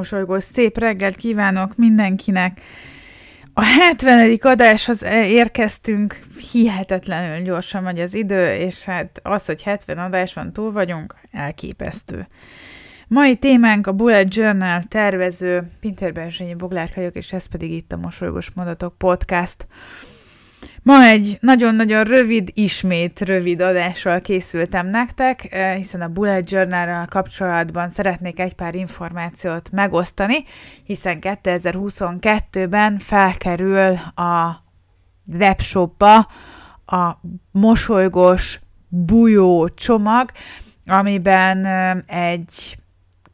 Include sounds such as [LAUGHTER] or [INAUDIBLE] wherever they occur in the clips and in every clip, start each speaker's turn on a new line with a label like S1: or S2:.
S1: mosolygós szép reggelt kívánok mindenkinek! A 70. adáshoz érkeztünk, hihetetlenül gyorsan megy az idő, és hát az, hogy 70 adás van, túl vagyunk, elképesztő. Mai témánk a Bullet Journal tervező, Pinter Berzsényi Boglár vagyok, és ez pedig itt a Mosolygós Mondatok Podcast. Ma egy nagyon-nagyon rövid, ismét rövid adással készültem nektek, eh, hiszen a Bullet journal kapcsolatban szeretnék egy pár információt megosztani, hiszen 2022-ben felkerül a webshopba a mosolygós bujó csomag, amiben eh, egy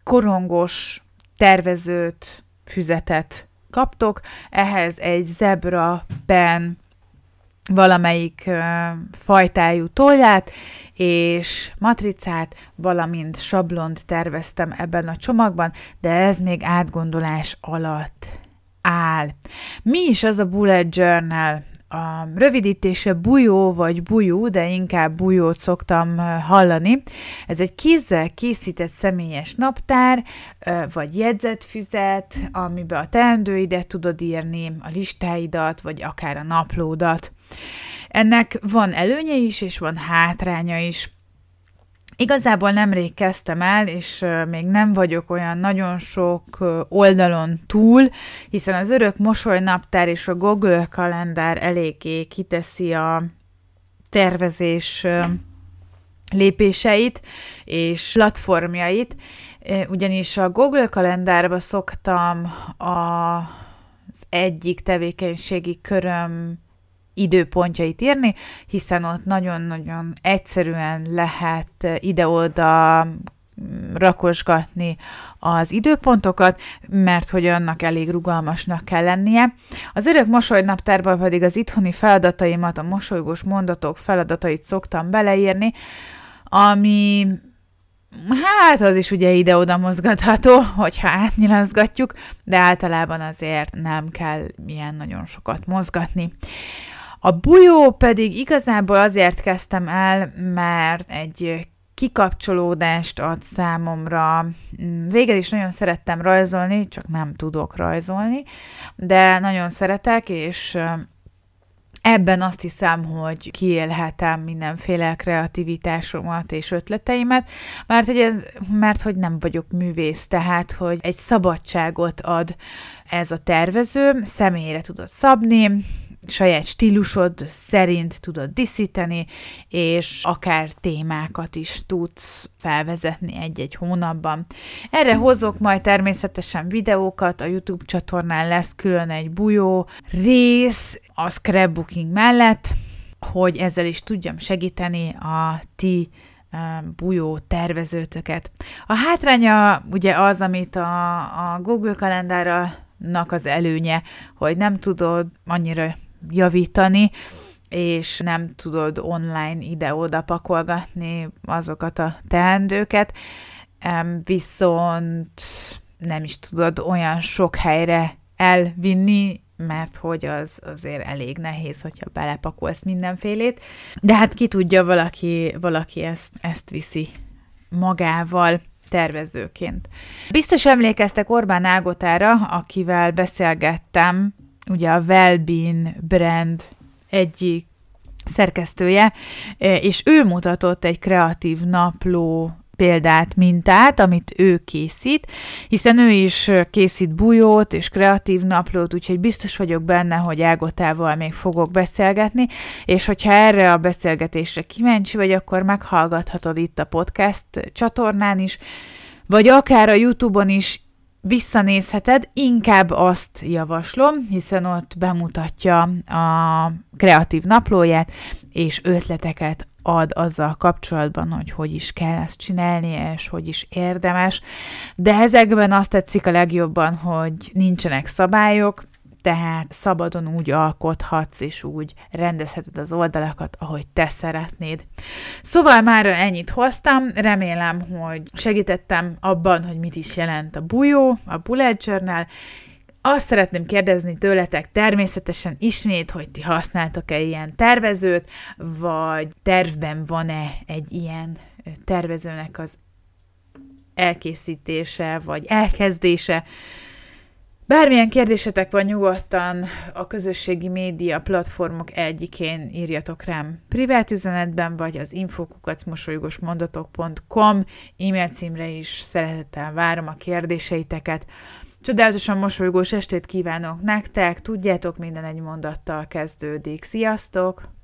S1: korongos tervezőt, füzetet kaptok, ehhez egy zebra pen valamelyik fajtájú tollát és matricát, valamint sablont terveztem ebben a csomagban, de ez még átgondolás alatt áll. Mi is az a bullet journal? A rövidítése bujó vagy bujú, de inkább bujót szoktam hallani. Ez egy kézzel készített személyes naptár, vagy jegyzetfüzet, amiben a teendőidet tudod írni, a listáidat, vagy akár a naplódat. Ennek van előnye is, és van hátránya is. Igazából nemrég kezdtem el, és még nem vagyok olyan nagyon sok oldalon túl, hiszen az örök mosolynaptár és a Google kalendár eléggé kiteszi a tervezés lépéseit és platformjait, ugyanis a Google kalendárba szoktam az egyik tevékenységi köröm időpontjait írni, hiszen ott nagyon-nagyon egyszerűen lehet ide-oda mm, rakosgatni az időpontokat, mert hogy annak elég rugalmasnak kell lennie. Az örök mosolynaptárban pedig az itthoni feladataimat, a mosolygós mondatok feladatait szoktam beleírni, ami Hát az is ugye ide-oda mozgatható, [LAUGHS] hogyha átnyilazgatjuk, de általában azért nem kell ilyen nagyon sokat mozgatni. A bujó pedig igazából azért kezdtem el, mert egy kikapcsolódást ad számomra. Régen is nagyon szerettem rajzolni, csak nem tudok rajzolni, de nagyon szeretek, és ebben azt hiszem, hogy kiélhetem mindenféle kreativitásomat és ötleteimet, mert hogy, ez, mert hogy nem vagyok művész, tehát hogy egy szabadságot ad ez a tervező, személyre tudod szabni, saját stílusod szerint tudod diszíteni, és akár témákat is tudsz felvezetni egy-egy hónapban. Erre hozok majd természetesen videókat, a YouTube csatornán lesz külön egy bujó rész a scrapbooking mellett, hogy ezzel is tudjam segíteni a ti bujó tervezőtöket. A hátránya ugye az, amit a, a Google kalendára az előnye, hogy nem tudod annyira javítani, és nem tudod online ide-oda pakolgatni azokat a teendőket, viszont nem is tudod olyan sok helyre elvinni, mert hogy az azért elég nehéz, hogyha belepakolsz mindenfélét. De hát ki tudja, valaki, valaki ezt, ezt viszi magával tervezőként. Biztos emlékeztek Orbán Ágotára, akivel beszélgettem ugye a Wellbeing brand egyik szerkesztője, e, és ő mutatott egy kreatív napló példát, mintát, amit ő készít, hiszen ő is készít bujót és kreatív naplót, úgyhogy biztos vagyok benne, hogy Ágotával még fogok beszélgetni, és hogyha erre a beszélgetésre kíváncsi vagy, akkor meghallgathatod itt a podcast csatornán is, vagy akár a YouTube-on is visszanézheted, inkább azt javaslom, hiszen ott bemutatja a kreatív naplóját, és ötleteket ad azzal kapcsolatban, hogy hogy is kell ezt csinálni, és hogy is érdemes. De ezekben azt tetszik a legjobban, hogy nincsenek szabályok, tehát szabadon úgy alkothatsz, és úgy rendezheted az oldalakat, ahogy te szeretnéd. Szóval már ennyit hoztam, remélem, hogy segítettem abban, hogy mit is jelent a bujó, a bullet journal, azt szeretném kérdezni tőletek természetesen ismét, hogy ti használtok-e ilyen tervezőt, vagy tervben van-e egy ilyen tervezőnek az elkészítése, vagy elkezdése. Bármilyen kérdésetek van nyugodtan a közösségi média platformok egyikén írjatok rám privát üzenetben, vagy az infokukacmosolygosmondatok.com e-mail címre is szeretettel várom a kérdéseiteket. Csodálatosan mosolygós estét kívánok nektek, tudjátok, minden egy mondattal kezdődik. Sziasztok!